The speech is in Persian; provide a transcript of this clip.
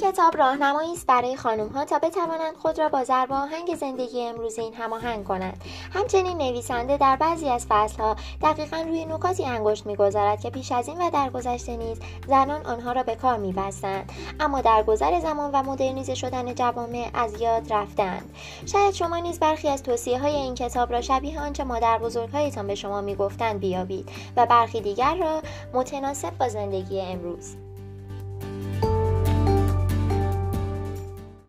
کتاب راهنمایی است برای خانم ها تا بتوانند خود را با ضرب آهنگ زندگی امروزین این هماهنگ کنند. همچنین نویسنده در بعضی از فصل ها دقیقا روی نکاتی انگشت می‌گذارد که پیش از این و در گذشته نیز زنان آنها را به کار میبستند. اما در گذر زمان و مدرنیزه شدن جوامع از یاد رفتند. شاید شما نیز برخی از توصیه های این کتاب را شبیه آنچه مادر بزرگهایتان به شما می‌گفتند بیابید و برخی دیگر را متناسب با زندگی امروز.